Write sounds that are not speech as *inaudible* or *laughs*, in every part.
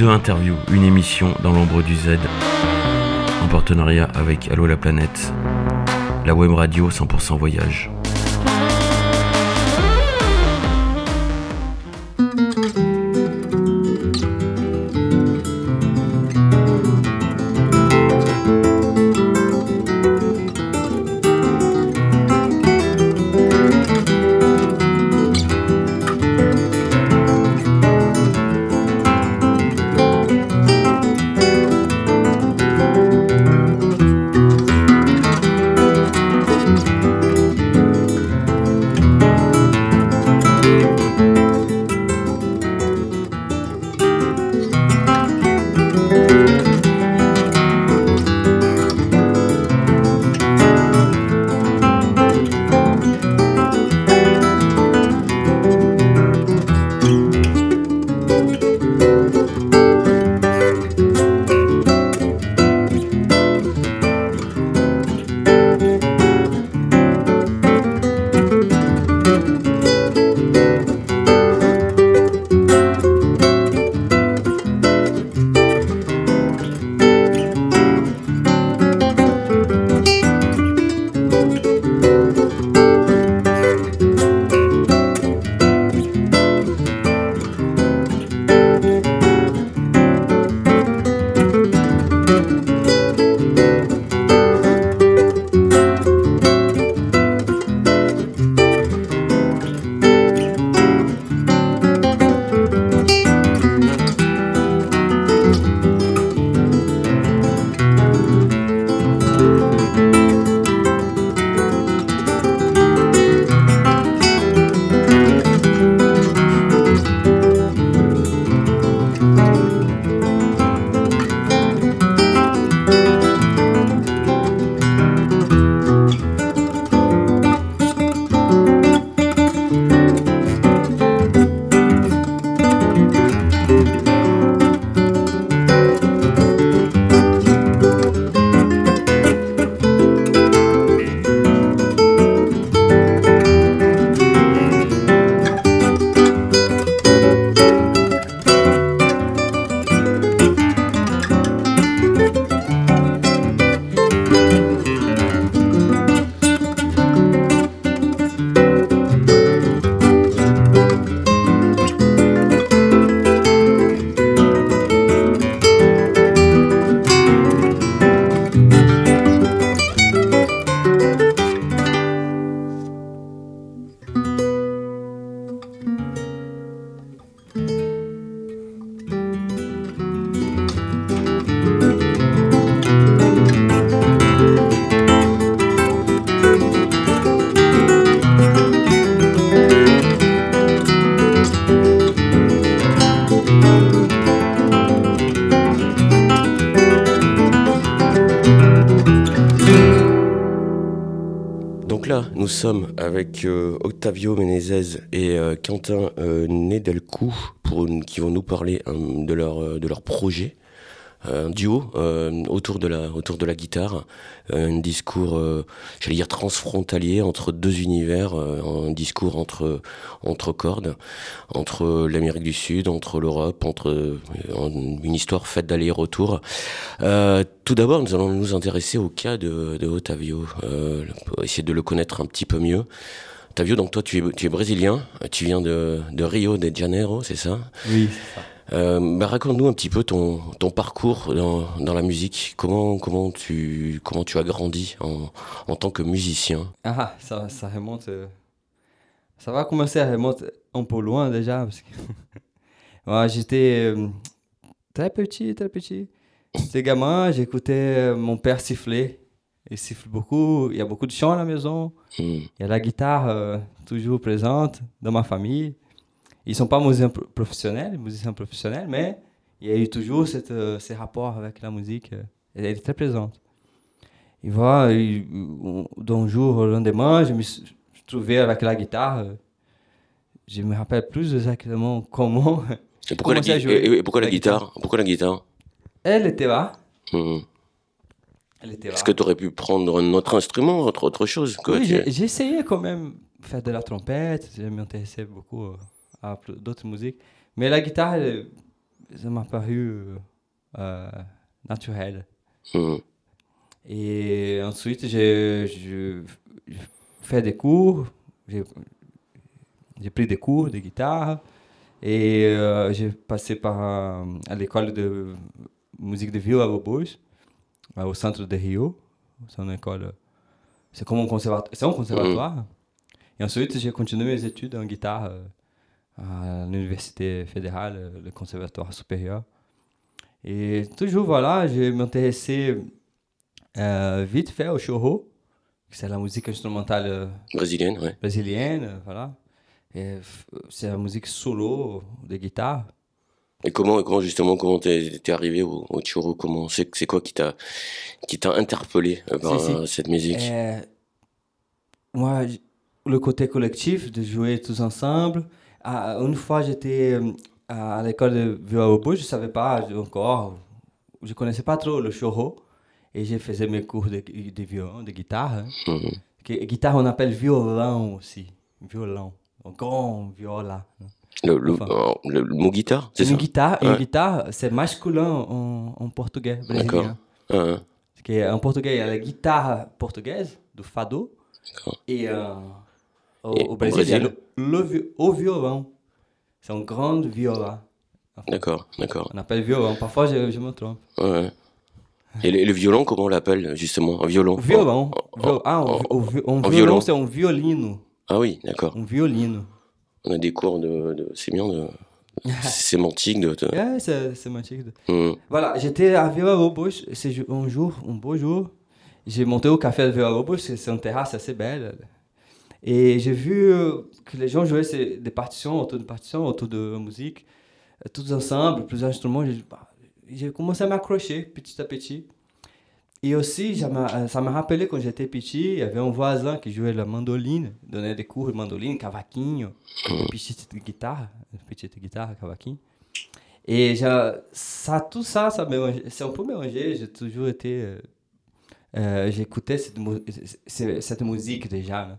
The Interview, une émission dans l'ombre du Z, en partenariat avec Allo la planète, la web radio 100% voyage. Sommes avec euh, Octavio Menezes et euh, Quentin euh, Nedelcou qui vont nous parler de leur projet un duo autour de la autour de la guitare, un discours, j'allais dire transfrontalier entre deux univers, un discours entre entre cordes, entre l'Amérique du Sud, entre l'Europe, entre une histoire faite d'aller-retour. Tout d'abord, nous allons nous intéresser au cas de, de Otavio, euh, essayer de le connaître un petit peu mieux. Otavio, donc toi, tu es, tu es brésilien, tu viens de, de Rio de Janeiro, c'est ça? Oui, c'est ça. Euh, bah, raconte-nous un petit peu ton, ton parcours dans, dans, la musique. Comment, comment, tu, comment tu as grandi en, en tant que musicien? Ah, ça, ça remonte. Euh, ça va commencer à remonter un peu loin déjà. Parce que *laughs* j'étais euh, très petit, très petit. J'étais gamin, j'écoutais mon père siffler. Il siffle beaucoup, il y a beaucoup de chants à la maison. Hmm. Il y a la guitare euh, toujours présente dans ma famille. Ils ne sont pas musiciens professionnels, musiciens professionnels, mais il y a eu toujours cette, euh, ces rapports avec la musique. Euh, elle est très présente. Et voilà, d'un jour au lendemain, je me suis trouvé avec la guitare. Je me rappelle plus exactement comment. Et pourquoi, la, et pourquoi la, guitare Pourquoi la guitare? Elle était là. Là. Est-ce que tu aurais pu prendre un autre instrument, autre, autre chose Oui, j'ai essayé quand même faire de la trompette. Je m'intéressais beaucoup euh, à d'autres musiques. Mais la guitare, elle, ça m'a paru euh, naturel. Mhm. Et ensuite, j'ai fait des cours, j'ai pris des cours de guitare et euh, j'ai passé par euh, à l'école de musique de Vila Lobos, euh, au centre de Rio. C'est une école, c'est comme un conservatoire. C'est un conservatoire. Et ensuite, j'ai continué mes études en guitare euh, à l'université fédérale, euh, le conservatoire supérieur. Et toujours, voilà, je m'intéressais euh, vite fait au choro, c'est la musique instrumentale euh, Brésilienne, ouais. brésilienne, euh, voilà. C'est la musique solo de guitare. Et comment, comment justement, comment t'es t'es arrivé au, au churro Comment c'est quoi qui t'a qui t'a interpellé par Si, si. cette musique? Euh, moi, le côté collectif, de jouer tous ensemble. Ah, une fois, j'étais euh, à l'école de Viola je ne savais pas encore, je connaissais pas trop le choro. Et je faisais mes cours de, de violon, de guitare. hein. Mhm. Que- guitare, on appelle violon aussi. Violon. Un grand viola. hein. le, le, Enfin. euh, le- le mot guitare, c'est Une guitare, une Ouais. guitare, c'est masculin en, en portugais D'accord. brésilien. Parce que, en portugais, il y a la guitare portugaise, do fado. D'accord. Et euh, au, Brésil, il y a Brésil le, le au violon. C'est un grand viola. D'accord, d'accord. On appelle violon. Parfois, je, je me trompe. Ouais. Et le, le violon, comment on l'appelle justement Un violon? Violon. En- Viol- ah, en- un en violon, violon. c'est un violino. Ah oui, d'accord. Un violino. On a des cours de, de c'est bien de sémantique de. de- *laughs* c'est magnifique. Mhm. Voilà, j'étais à Vila Lobos, c'est un jour, un beau jour. J'ai monté au café de Vila Lobos, c'est une terrasse assez belle. Et j'ai vu euh, que les gens jouaient des partitions, autour de partitions, autour de musique, euh, tous ensemble, plusieurs instruments. J'ai bah, j'ai commencé à m'accrocher petit à petit. Et aussi, ça m'a euh, ça m'a rappelé quand j'étais petit, il y avait un voisin qui jouait la mandoline, donnait des cours de mandoline, cavaquinho, petite guitare, petite guitare, cavaquinho. Et ça, tout ça, ça c'est un peu mélangé. J'ai toujours été. J'écoutais cette, mu- ce- cette musique déjà.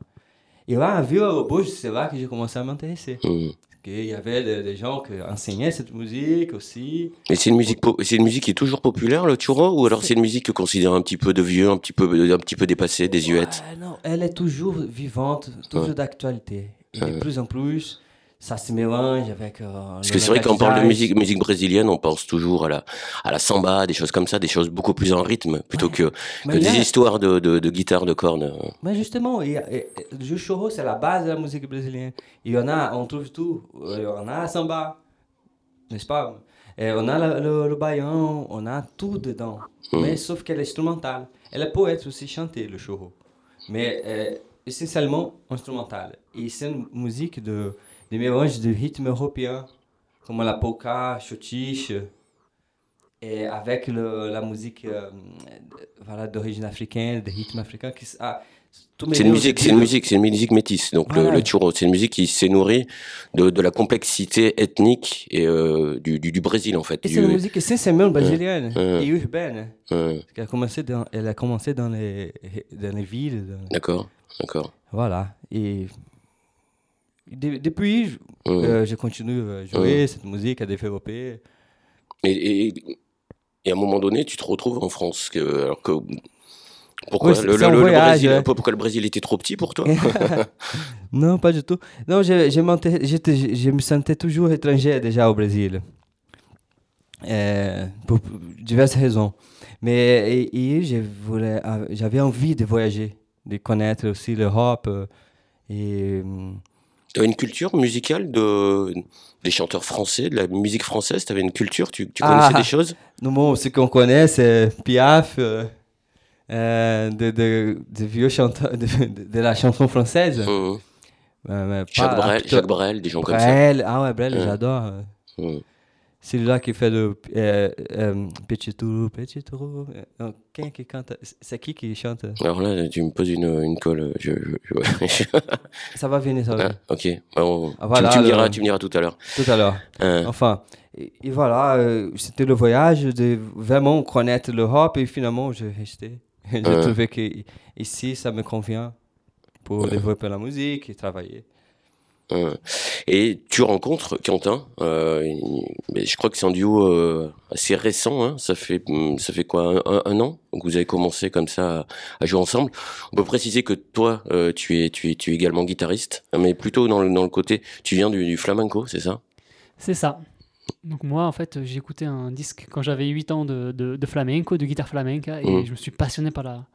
Et là, à Vila Lobos, c'est là que j'ai commencé à m'intéresser. Parce qu'il y avait des, gens qui enseignaient cette musique aussi. Et c'est une musique, c'est une musique qui est toujours populaire, le churro, ou alors c'est une musique que considère un petit peu de vieux, un petit peu, un petit peu dépassée, désuète? Non, elle est toujours vivante, toujours Ouais. d'actualité. Et de plus en plus, ça se mélange avec. euh, Parce que c'est vrai qu'on parle de musique, musique brésilienne, on pense toujours à la, à la samba, des choses comme ça, des choses beaucoup plus en rythme, plutôt Ouais. que, que des histoires de, de, de guitare, de cordes. Mais justement, et- et le choro, c'est la base de la musique brésilienne. Il y en a, on trouve tout. Euh, Il y en a la samba, n'est-ce pas? Et On a le, le, le baião, on a tout dedans. Mais sauf qu'elle est instrumentale. Elle peut être aussi chantée, le choro. Mais euh, essentiellement instrumentale. Et c'est une musique de, de mélange de rythmes européens, comme la polka, chotiche, et avec le, la musique euh, voilà, d'origine africaine, des rythmes africains. Qui, ah, C'est une musique, c'est une musique, c'est une musique métisse. Donc le, Voilà. le churro, c'est une musique qui s'est nourrie de, de la complexité ethnique et euh, du, du, du Brésil en fait. Et c'est une musique essentiellement brésilienne et urbaine. Parce qu'elle a commencé dans, elle a commencé dans les, dans les villes. dans- d'accord, d'accord. Voilà. Et de- depuis, euh, je continue à jouer cette musique, à développer. Et, et, et à un moment donné, tu te retrouves en France. Que, alors que, pourquoi, le, c'est un le- le voyage, Brésil, ouais. pourquoi le Brésil était trop petit pour toi? *laughs* Non, pas du tout. Non, je, je, je, je me sentais toujours étranger déjà au Brésil. Euh, pour diverses raisons. Mais et, et je voulais, euh, j'avais envie de voyager, de connaître aussi l'Europe. euh, Et hum, Tu avais une culture musicale de, des chanteurs français, de la musique française? Tu avais une culture? Tu, tu connaissais Ah. des choses? Nous, bon, ce qu'on connaît, c'est Piaf, euh, euh, de, de, de vieux chanteurs de, la chanson française. Hum. Euh, mais Jacques, pas- Brel, plutôt- Jacques Brel, des gens comme ça. Ah ouais, Brel, Ouais. j'adore. euh. Celui-là qui fait le euh, euh, Petit Tour, Petit Tour. euh, Quem qui cante C'est qui qui chante? Alors là, tu me poses une, une colle. Je, je- je- je- *laughs* Ça va venir, ça va. Ah, ok. Bon, Ah, tu- voilà, tu, me diras, le- tu me diras tout à l'heure. Tout à l'heure. Hein. Enfin, et, et voilà, euh, c'était le voyage de vraiment connaître l'Europe et finalement, je restais. J'ai *laughs* trouvé que ici, ça me convient pour développer la musique et travailler. Hein. Et tu rencontres Quentin. Euh, je crois que c'est un duo euh, assez récent. Hein. Ça fait hmm, ça fait quoi un, an que vous avez commencé comme ça à, jouer ensemble. On peut préciser que toi, euh, tu es tu es tu es également guitariste, mais plutôt dans le dans le côté. Tu viens du, flamenco, c'est ça? C'est ça. Donc moi, en fait, j'ai écouté un disque quand j'avais 8 ans de, de, flamenco, de guitare flamenca, et mmh. je me suis passionné par la,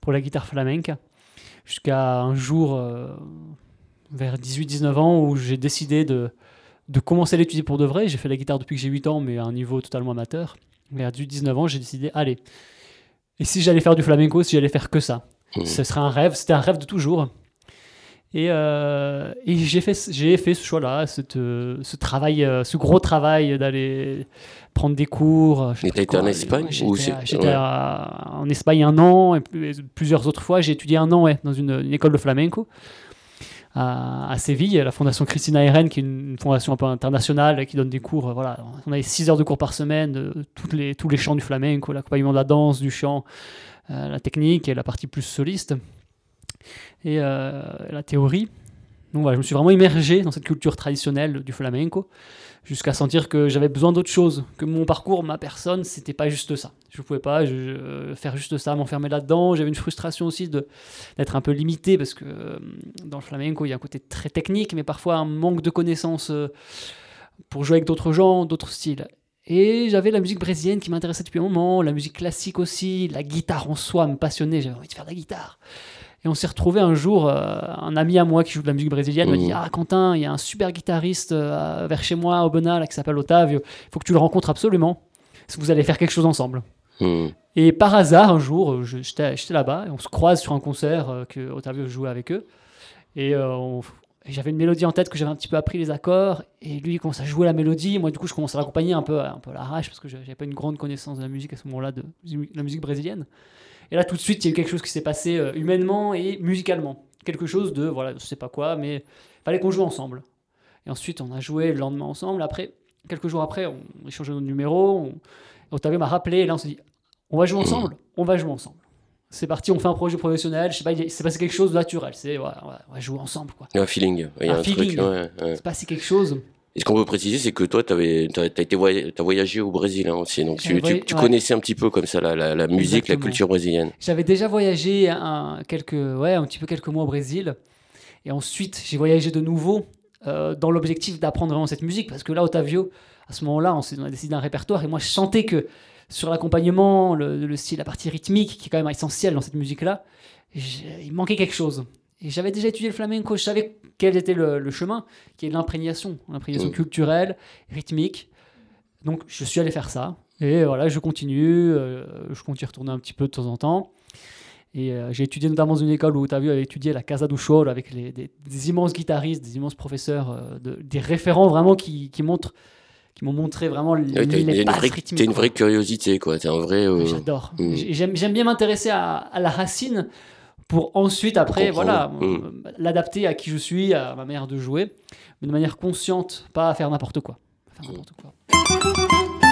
pour la guitare flamenca jusqu'à un jour vers 18-19 ans où j'ai décidé de, de commencer à l'étudier pour de vrai. J'ai fait la guitare depuis que j'ai 8 ans, mais à un niveau totalement amateur. Vers 18-19 ans, j'ai décidé, allez, et si j'allais faire du flamenco, si j'allais faire que ça mmh. Ce serait un rêve, c'était un rêve de toujours. Et, euh, et j'ai fait, j'ai fait ce choix-là, ce travail, euh, ce gros travail d'aller prendre des cours. Été en Espagne J'étais en Espagne un an, et plusieurs autres fois. J'ai étudié un an ouais, dans une, une école de flamenco à, Séville, la fondation Christina Eren, qui est une, fondation un peu internationale, qui donne des cours. Voilà, on avait 6 heures de cours par semaine, toutes les, tous les chants du flamenco, l'accompagnement de la danse, du chant, euh, la technique et la partie plus soliste, et euh, la théorie. Donc voilà, je me suis vraiment immergé dans cette culture traditionnelle du flamenco jusqu'à sentir que j'avais besoin d'autre chose, que mon parcours, ma personne, c'était pas juste ça. Je pouvais pas faire juste ça, m'enfermer là-dedans. J'avais une frustration aussi d'être un peu limité parce que euh, dans le flamenco, il y a un côté très technique, mais parfois un manque de connaissances euh, pour jouer avec d'autres gens, d'autres styles. Et j'avais la musique brésilienne qui m'intéressait depuis un moment, la musique classique aussi, la guitare en soi me passionnait, j'avais envie de faire de la guitare. Et on s'est retrouvé un jour, euh, un ami à moi qui joue de la musique brésilienne m'a dit mmh. Ah, Quentin, il y a un super guitariste euh, vers chez moi, au Benal, qui s'appelle Otavio. Il faut que tu le rencontres absolument. Si vous allez faire quelque chose ensemble? Mmh. Et par hasard, un jour, j'étais là-bas et on se croise sur un concert euh, que Otavio jouait avec eux. Et j'avais une mélodie en tête que j'avais un petit peu appris les accords. Et lui, il commence à jouer la mélodie. Moi, du coup, je commence à l'accompagner un peu, un peu à l'arrache parce que j'avais pas une grande connaissance de la musique à ce moment-là, de la musique brésilienne. Et là, tout de suite, il y a eu quelque chose qui s'est passé euh, humainement et musicalement. Quelque chose de, voilà, je sais pas quoi, mais il fallait qu'on joue ensemble. Et ensuite, on a joué le lendemain ensemble. Après, quelques jours après, on échangeait nos numéros. On... Otavio m'a rappelé. Et là, on s'est dit, on va jouer ensemble On va jouer ensemble. C'est parti, on fait un projet professionnel. Je sais pas, c'est passé quelque chose de naturel. C'est, ouais, on va jouer ensemble. Quoi. Il y a un feeling. Il y a un, feeling. Truc, C'est passé quelque chose. Et ce qu'on peut préciser, c'est que toi, tu as, été as voyagé au Brésil hein, aussi, donc tu, tu, connaissais un petit peu comme ça la, la, musique, la culture brésilienne. J'avais déjà voyagé un, quelques, ouais, un petit peu quelques mois au Brésil, et ensuite j'ai voyagé de nouveau euh, dans l'objectif d'apprendre vraiment cette musique, parce que là, Otavio, à ce moment-là, on, on a décidé d'un répertoire, et moi je sentais que sur l'accompagnement, le, le, style, la partie rythmique, qui est quand même essentielle dans cette musique-là, il manquait quelque chose. Et j'avais déjà étudié le flamenco, je savais quel était le, chemin, qui est l'imprégnation, l'imprégnation mm. culturelle, rythmique. Donc je suis allé faire ça. Et voilà, je continue, euh, je continue à retourner un petit peu de temps en temps. Et euh, j'ai étudié notamment dans une école où tu as vu, étudié la Casa do Choro avec les, des, immenses guitaristes, des immenses professeurs, euh, de, des référents vraiment qui, qui montrent qui m'ont montré vraiment les, ouais, les une vraie, T'as une vraie curiosité, quoi. T'es un vrai. J'adore. Mm. J'aime bien m'intéresser à, à, la racine pour ensuite, après, voilà, mm. l'adapter à qui je suis, à ma manière de jouer, mais de manière consciente, pas à faire n'importe quoi. Faire n'importe quoi.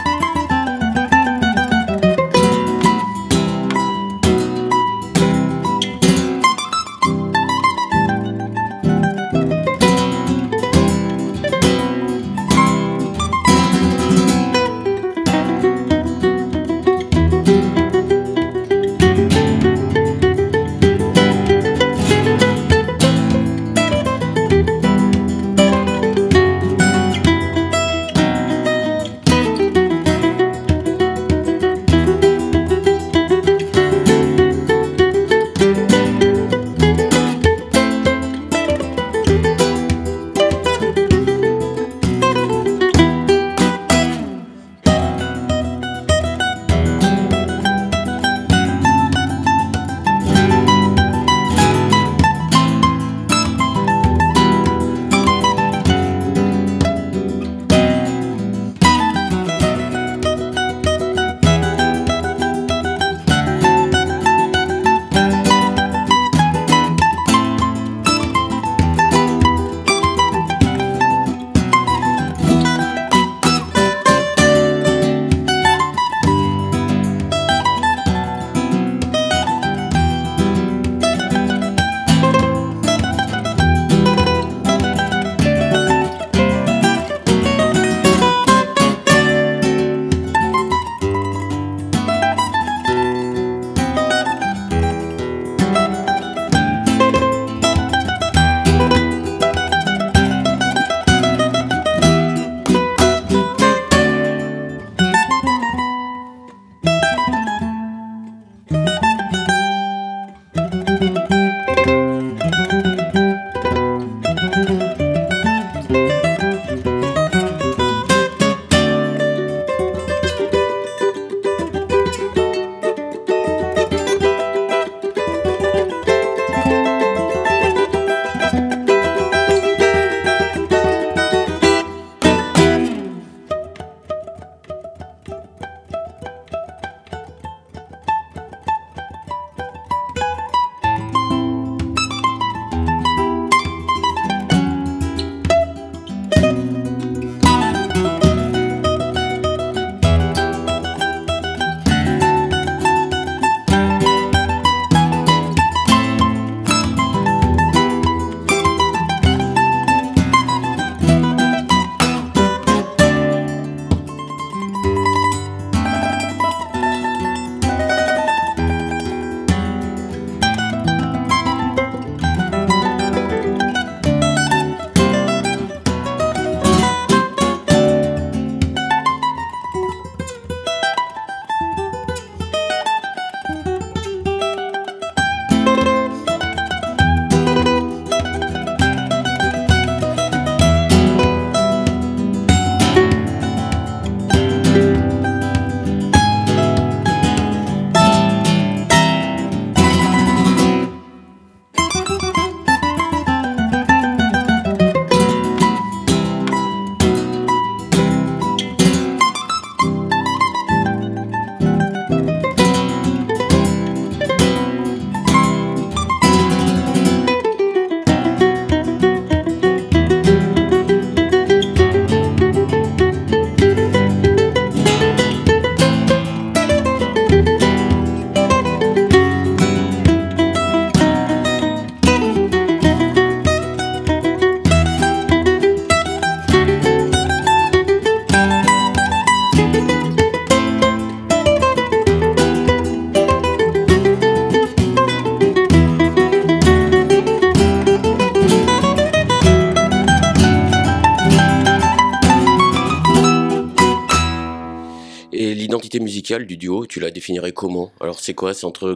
Musicale du duo, tu la définirais comment? Alors c'est quoi? C'est entre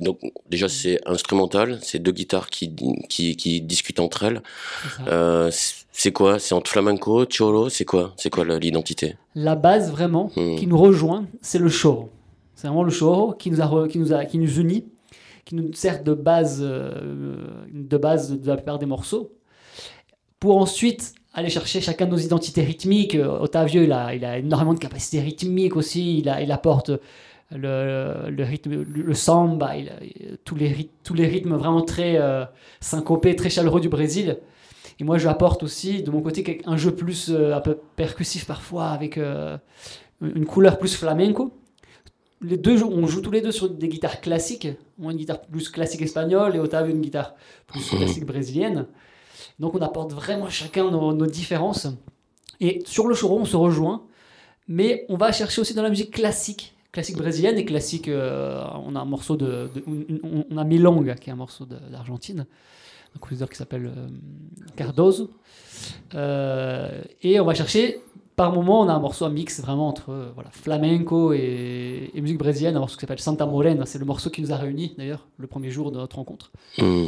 donc déjà c'est instrumental, c'est deux guitares qui qui, qui discutent entre elles. Euh, c'est quoi? C'est entre flamenco, choro, c'est quoi? C'est quoi l'identité? La base vraiment Hmm. qui nous rejoint, c'est le choro. C'est vraiment le choro qui nous a qui nous a qui nous unit, qui nous sert de base euh, de base de la plupart des morceaux. Pour ensuite aller chercher chacun de nos identités rythmiques. Euh, Otavio, il a, il a énormément de capacités rythmiques aussi. Il, a, il apporte le, le rythme, le, samba, il a- tous, les, tous les rythmes vraiment très euh, syncopés, très chaleureux du Brésil. Et moi, j'apporte aussi de mon côté un jeu plus euh, un peu percussif parfois, avec euh, une couleur plus flamenco. Les deux, on joue tous les deux sur des guitares classiques. Moi, une guitare plus classique espagnole et Otavio, une guitare plus classique brésilienne. Donc, on apporte vraiment chacun nos, différences. Et sur le choro, on se rejoint. Mais on va chercher aussi dans la musique classique, classique brésilienne et classique. euh, on a un morceau de. on, a Milonga, qui est un morceau d'Argentine, un compositeur qui s'appelle euh. Euh, et on va chercher. Par moment, on a un morceau un mix vraiment entre euh, voilà, flamenco et, musique brésilienne, un morceau qui s'appelle Santa Morena. C'est le morceau qui nous a réunis d'ailleurs le premier jour de notre rencontre. Hmm.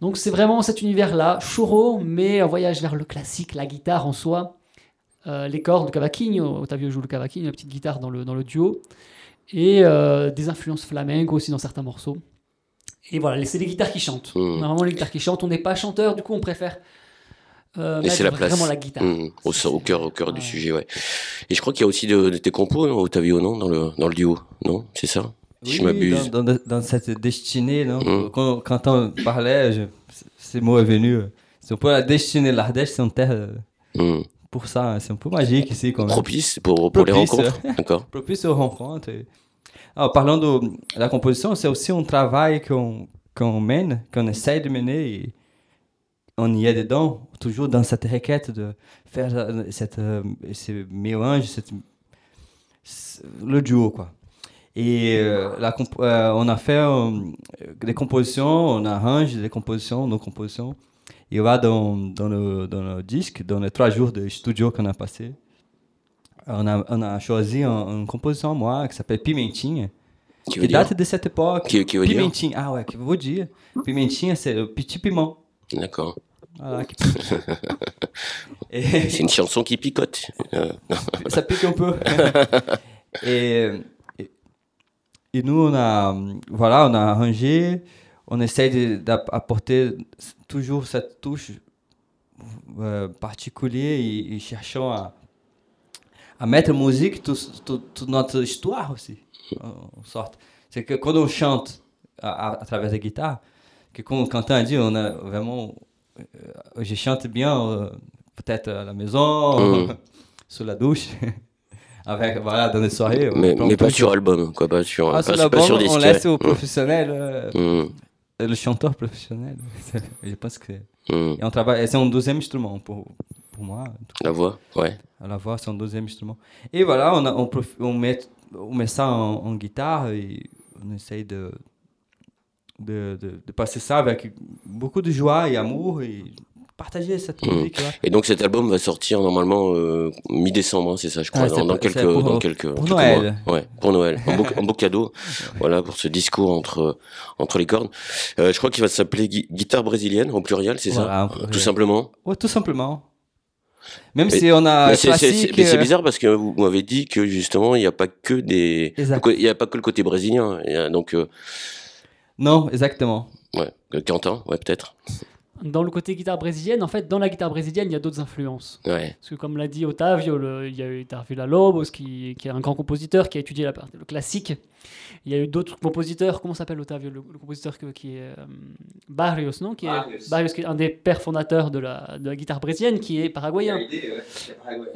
Donc c'est vraiment cet univers-là, choro, mais un voyage vers le classique, la guitare en soi, euh, les cordes, le cavaquinho, Otavio joue le cavaquinho, la petite guitare dans le, dans le duo, et euh, des influences flamenco aussi dans certains morceaux. Et voilà, c'est les guitares qui chantent. Hmm. On a vraiment les guitares qui chantent, on n'est pas chanteur, du coup on préfère euh, Et mettre c'est la place. vraiment la guitare. Hmm. Au, cœur, au cœur du sujet, ouais. Et je crois qu'il y a aussi de, de tes compos, hein, Otavio, non, dans le dans le duo, non? C'est ça? Si je m'abuse. Dans, dans, dans cette destinée, non? Mm. quand, quand on parlait, je, ces mots est venu. C'est un peu la destinée. L'Ardèche, c'est une terre euh, Hmm. pour ça. hein, C'est un peu magique ici quand même. Propice pour, pour les rencontres, d'accord. *laughs* propice aux rencontres. Et... Ah, parlant de la composition, c'est aussi un travail qu'on qu'on mène, qu'on essaye de mener. Et on y est dedans, toujours dans cette requête de faire euh, cette, euh, ce mélange, cette, ce- le duo. Quoi. Et euh, la euh, on a fait euh, des compositions, on arrange des compositions, nos compositions. Et là, dans, dans, le, dans le disque, dans les trois jours de studio qu'on a passé, on a, on a choisi un- une composition à moi qui s'appelle Pimentinha, Qui date de cette époque. Dire Pimentinha, ah ouais, que vous dire. Pimentinha, c'est le petit piment. D'accord. Voilà, qui. *laughs* Et C'est une chanson qui picote. Ça pique un peu. *laughs* et, et, nous, on a, voilà, on a arrangé, on essaye d'apporter toujours cette touche euh, particulière et, et cherchons à, à mettre en musique toute tout, toute notre histoire aussi, en sorte. C'est que quand on chante à, à- à travers la guitare, que quand a dit, on a vraiment, euh, je chante bien, euh, peut-être à la maison, Mm. *laughs* sous la douche, *laughs* avec, voilà, dans les soirées. mais on- mais on- pas sur album, quoi, pas sur, Ah, pas, sur pas sur on disque. laisse ouais. au professionnel, euh, Hmm, le chanteur professionnel. *laughs* je pense que... hmm. Et on travaille, c'est un deuxième instrument pour, pour moi. La voix, ouais. À la voix, c'est un deuxième instrument. Et voilà, on, a- on, prof- on, met, on met ça en, en guitare et on essaye de, de, de, de passer ça avec beaucoup de joie et amour et partager cette Mm. musique-là. Et donc cet album va sortir normalement euh, mi-décembre, hein, c'est ça, je crois, Ah, dans, quelques, pour- dans quelques, pour quelques Noël. mois. Ouais, pour Noël. Un beau, *laughs* un beau cadeau, voilà, pour ce discours entre entre les cordes. Euh, je crois qu'il va s'appeler Gui- guitare brésilienne au pluriel, c'est Voilà, ça, tout simplement. Ouais, tout simplement. Même Mais- si on a Mais c'est- euh, bizarre parce que vous m'avez dit que justement il n'y a pas que des, il a pas que le côté brésilien. Il y a donc euh, Non, exactement. ouais, Quentin, ouais peut-être. Dans le côté guitare brésilienne, en fait, dans la guitare brésilienne, il y a d'autres influences. Ouais. Parce que comme l'a dit Otavio, le- il y a eu Otavio Lobos, qui, qui est un grand compositeur, qui a étudié la, le classique. Il y a eu d'autres compositeurs, comment s'appelle Otavio, le, le compositeur que- qui est euh, Barrios, non? Qui est, Barrios. Barrios, qui est un des pères fondateurs de la, de la guitare brésilienne, qui est paraguayen.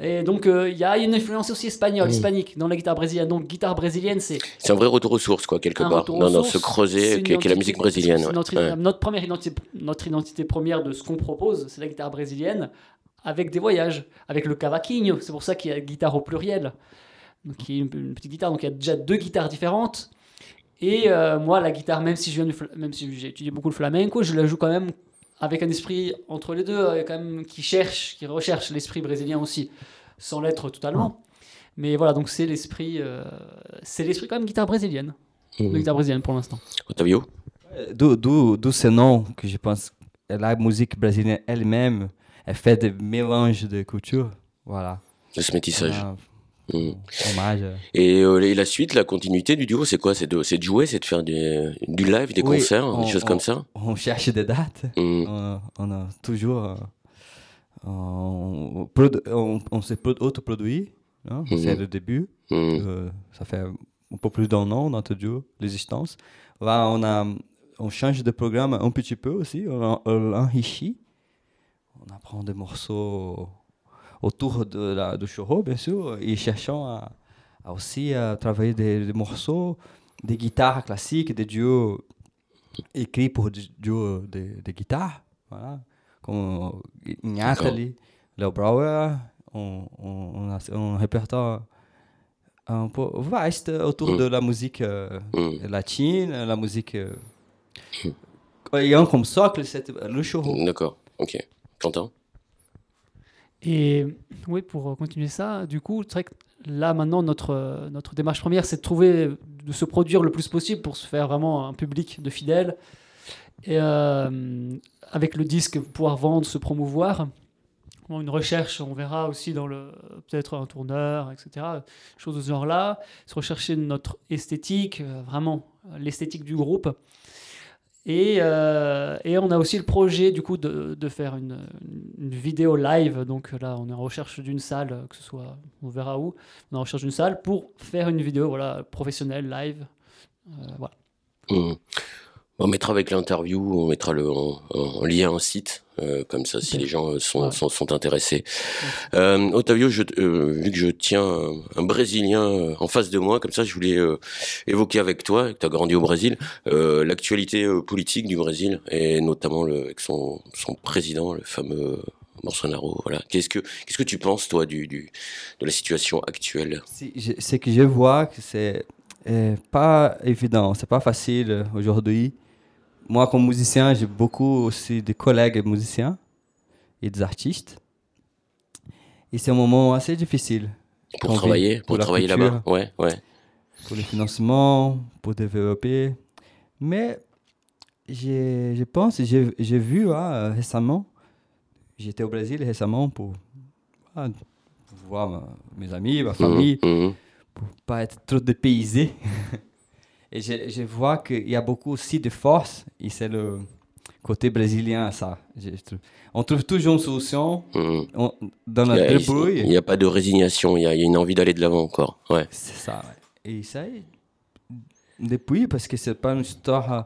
Et donc, euh, il y a une influence aussi espagnole, hispanique, dans la guitare brésilienne. Donc, guitare brésilienne, c'est C'est un vrai retour aux sources quoi quelque part. ce creuset C'est une qui est, la musique brésilienne. ouais. Notre, Ouais. notre première identité, notre identité première de ce qu'on propose, c'est la guitare brésilienne, avec des voyages, avec le cavaquinho. C'est pour ça qu'il y a guitare au pluriel, donc qui est une, une petite guitare. Donc il y a déjà deux guitares différentes. Et euh, moi, la guitare, même si je viens du fla- même si j'ai étudié beaucoup le flamenco, je la joue quand même avec un esprit entre les deux, euh, quand même qui cherche, qui recherche l'esprit brésilien aussi, sans l'être totalement. Mais voilà, donc c'est l'esprit, euh, c'est l'esprit quand même guitare brésilienne, de guitare brésilienne pour l'instant. Otavio D'où, d'où, d'où ce nom que je pense. La musique brésilienne elle-même, elle fait des mélanges de cultures. Voilà. de ce métissage. Mhm. hommage. Et, euh, et la suite, la continuité du duo, c'est quoi? C'est de, jouer, c'est de faire des- du live, des Oui, concerts, on- des choses on- comme ça? On cherche des dates. Mhm. On, on a toujours. euh, on, s'est pro- autoproduit. hein, Mhm. C'est le début. Mhm. Euh, ça fait un peu plus d'un an, notre duo, l'existence. Là, on, a, on change de programme un petit peu aussi. On, l'enrichit. On apprend des morceaux autour de la, du choro, bien sûr, et cherchons à, à aussi à travailler des, des morceaux, des guitares classiques, des duos écrits pour du duo de, de guitare. Voilà. Comme Nathalie, Leo Brouwer, on, on, on a un répertoire un peu vaste autour Mm. de la musique euh, Mhm. latine, la musique euh, ayant comme socle cette- le choro. D'accord, ok. Quentin? Et oui, pour continuer ça, du coup, c'est vrai que là maintenant notre, notre démarche première, c'est de trouver, de se produire le plus possible pour se faire vraiment un public de fidèles. Et euh, avec le disque, pouvoir vendre, se promouvoir. Une recherche, on verra aussi dans le peut-être un tourneur, etc. Choses de ce genre-là. Se rechercher notre esthétique, euh, vraiment l'esthétique du groupe. Et, euh, et on a aussi le projet du coup de, faire une, vidéo live. Donc là, on est en recherche d'une salle, que ce soit, on verra où. On est en recherche d'une salle pour faire une vidéo, voilà, professionnelle live. Euh, voilà. Mhm. On mettra avec l'interview, on mettra le, en, en lien un site, euh, comme ça si les gens euh, sont, Ouais. sont, sont intéressés. Euh, Otavio, je, euh, vu que je tiens un, un Brésilien en face de moi, comme ça je voulais évoquer avec toi, que tu as grandi au Brésil, l'actualité politique du Brésil, et notamment le, avec son, son président, le fameux Bolsonaro. Voilà. Qu'est-ce que qu'est-ce que tu penses toi du, du de la situation actuelle? C'est que je vois que c'est pas évident, c'est pas facile aujourd'hui. Moi, comme musicien, j'ai beaucoup aussi de collègues musiciens et des artistes. Et c'est un moment assez difficile pour travailler, pour, travailler là-bas Ouais, ouais. pour le financement, pour développer. Mais je pense, j'ai vu hein, récemment, j'étais au Brésil récemment pour, ah, pour voir ma- mes amis, ma famille. Mhm, mhm. pour pas être trop dépaysé. *laughs* et je, je vois qu'il y a beaucoup aussi de force, et c'est le côté brésilien à ça. Je. On trouve toujours une solution Mhm. on- dans notre débrouille. Il n'y a pas de résignation, il y a, il y a une envie d'aller de l'avant encore. Ouais. C'est ça. ouais. Et ça, depuis, parce que c'est pas une histoire euh,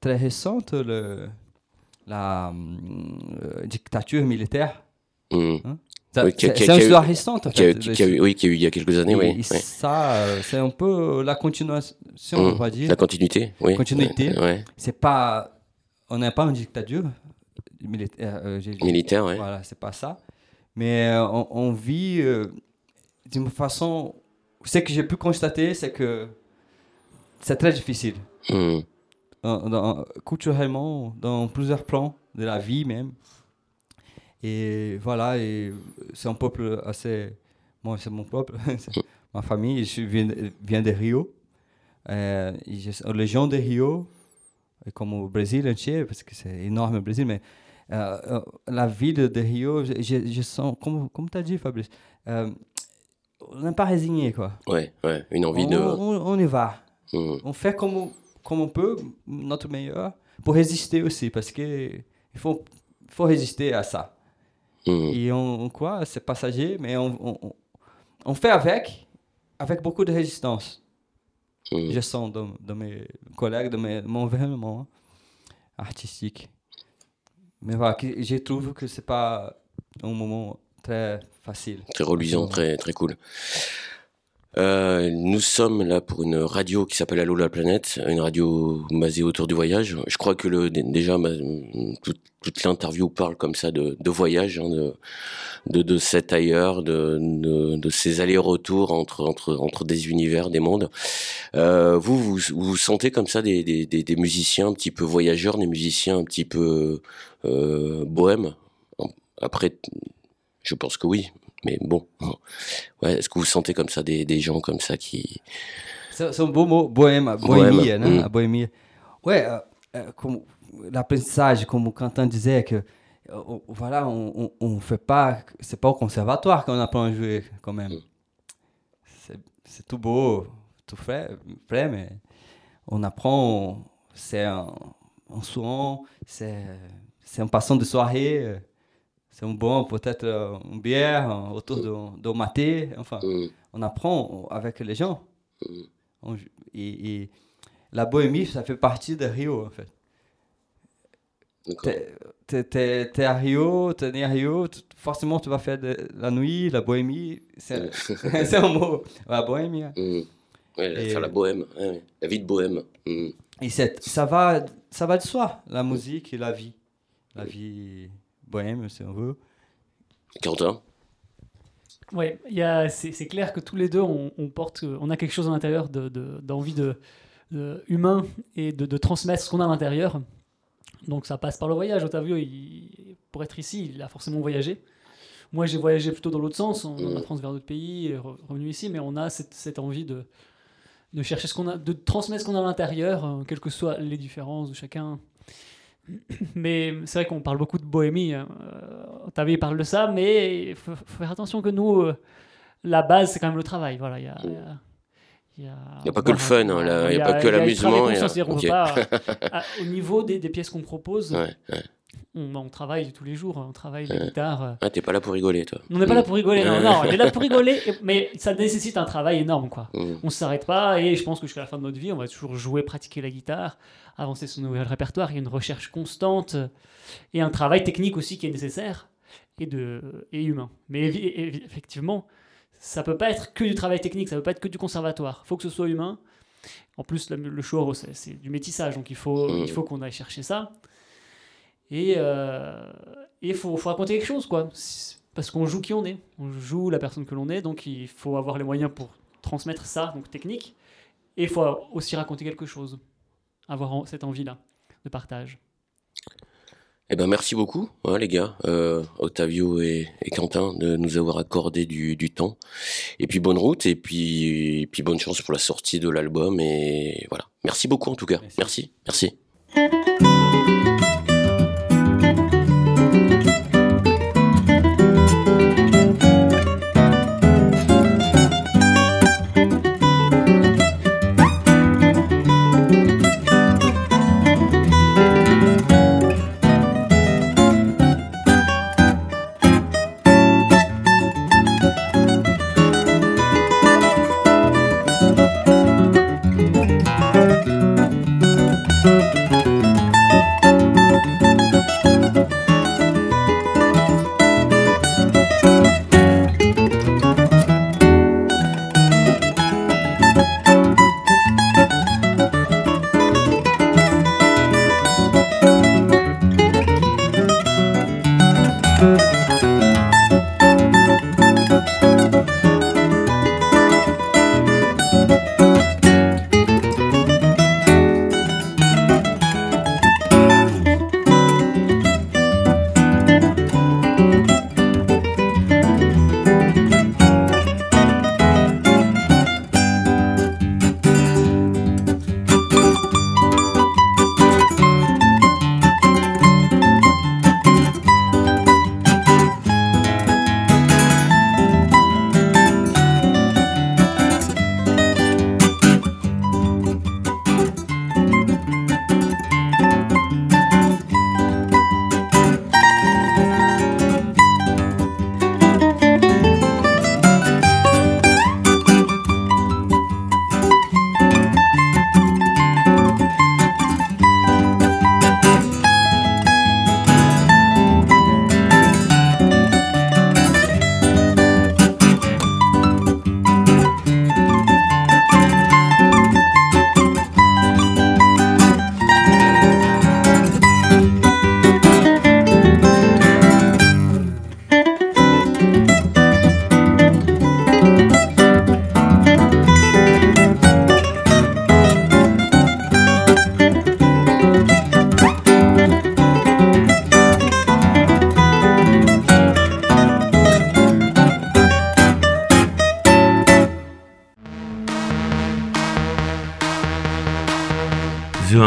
très récente, le, la euh, dictature militaire. Mhm. Ça- Oui, c'est une histoire récente. en Qui a- fait. qui- a eu- oui, qui a eu il y a quelques années, Et- oui. et ouais. ça, euh, c'est un peu la continuation, on Mhm. va dire. La continuité, oui. Continuité. Ouais, ouais. c'est pas on n'est pas en dictature militaire euh, j'ai- Militaire, ouais. voilà c'est pas ça mais euh, on, on vit euh, d'une façon ce que j'ai pu constater c'est que c'est très difficile dans- dans- culturellement dans plusieurs plans de la vie même et voilà et c'est un peuple assez moi c'est mon peuple *laughs* ma famille je viens de, viens de Rio euh, les gens de Rio comme au Brésil entier parce que c'est énorme le Brésil mais euh, euh, la ville de Rio je, je, sens comme comme tu as dit Fabrice euh, on n'est pas résigné quoi Ouais, ouais. Une envie on, de. on, on y va Mhm. on fait comme, comme on peut, notre meilleur, pour résister aussi, parce que il faut, faut résister à ça. Mhm. Et on, quoi, c'est passager, mais on, on, on- on fait avec, avec beaucoup de résistance. Mhm. Je sens dans mes collègues, dans mes- mon environnement artistique. Mais voilà, je trouve que c'est pas un moment très facile. Très reluisant, très, très cool. Euh, nous sommes là pour une radio qui s'appelle Allo la planète, une radio basée autour du voyage. Je crois que le, déjà toute, l'interview parle comme ça de, voyage, hein, de, de, cet ailleurs, de, de, ces allers-retours entre, entre, entre des univers, des mondes. Euh, vous, vous, vous sentez comme ça des, des, des, des musiciens un petit peu voyageurs, des musiciens un petit peu euh, bohèmes? Après, je pense que oui. Mais bon, ouais, est-ce que vous sentez comme ça des, des gens comme ça qui C'est un beau mot, bohème, bohémie, hein, mm. bohémie. Ouais, euh, euh, comme l'apprentissage, comme Quentin disait, que euh, voilà, on, on, fait pas, c'est pas au conservatoire qu'on apprend à jouer quand même. Mm. C'est tout beau, tout frais, frais, mais on apprend, c'est un, un c'est un passant de soirée c'est un bon, peut-être euh, une bière euh, autour de, de maté. Enfin, mm. on apprend avec les gens. Mm. et, la bohémie, ça fait partie de Rio, en fait. T'es à Rio, t'es né à Rio, forcément tu vas faire de la nuit, la bohémie, c'est *laughs* un mot, la bohémie. Hein. Mm. faire la bohème, la vie de bohème. Et ça va, ça va de soi, la musique et la vie. La vie bohème, si on veut. Quentin? Oui, c'est clair que tous les deux, on, porte, on a quelque chose à l'intérieur d'envie de, de, humain et de, transmettre ce qu'on a à l'intérieur. Donc ça passe par le voyage. Otavio, il, pour être ici, il a forcément voyagé. Moi, j'ai voyagé plutôt dans l'autre sens, en, mmh. France vers d'autres pays, revenu ici, mais on a cette, cette envie de, de chercher ce qu'on a, de transmettre ce qu'on a à l'intérieur, euh, quelles que soient les différences de chacun. Mais c'est vrai qu'on parle beaucoup de bohémie. Hein. Euh, parle de ça, mais il faut, faire attention que nous, euh, la base, c'est quand même le travail. Voilà, il y a, il n'y a, pas que le fun, hein, il n'y a, pas que l'amusement. *laughs* au niveau des, des pièces qu'on propose, on, travaille tous les jours, on travaille les guitares. Ah, t'es pas là pour rigoler, toi. On n'est pas là pour rigoler, non, non, *laughs* on est là pour rigoler, mais ça nécessite un travail énorme, quoi. Mm. On s'arrête pas, et je pense que jusqu'à la fin de notre vie, on va toujours jouer, pratiquer la guitare, avancer son nouvel répertoire. Il y a une recherche constante et un travail technique aussi qui est nécessaire et, de, et humain. Mais effectivement, ça peut pas être que du travail technique, ça peut pas être que du conservatoire. Il faut que ce soit humain. En plus, le, le c'est du métissage, donc il faut, mm. il faut qu'on aille chercher ça. Et euh, il faut, faut, raconter quelque chose, quoi. Parce qu'on joue qui on est. On joue la personne que l'on est, donc il faut avoir les moyens pour transmettre ça, donc technique. Et il faut aussi raconter quelque chose. Avoir cette envie-là de partage. Eh ben merci beaucoup, hein, les gars, euh, Octavio et, Quentin, de nous avoir accordé du, du, temps. Et puis bonne route, et puis, et puis bonne chance pour la sortie de l'album. Et voilà. Merci beaucoup en tout cas. Merci. Merci.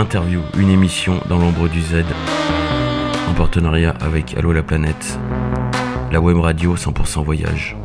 Interview, une émission dans l'ombre du Z, en partenariat avec Allo la planète, la web radio 100% voyage.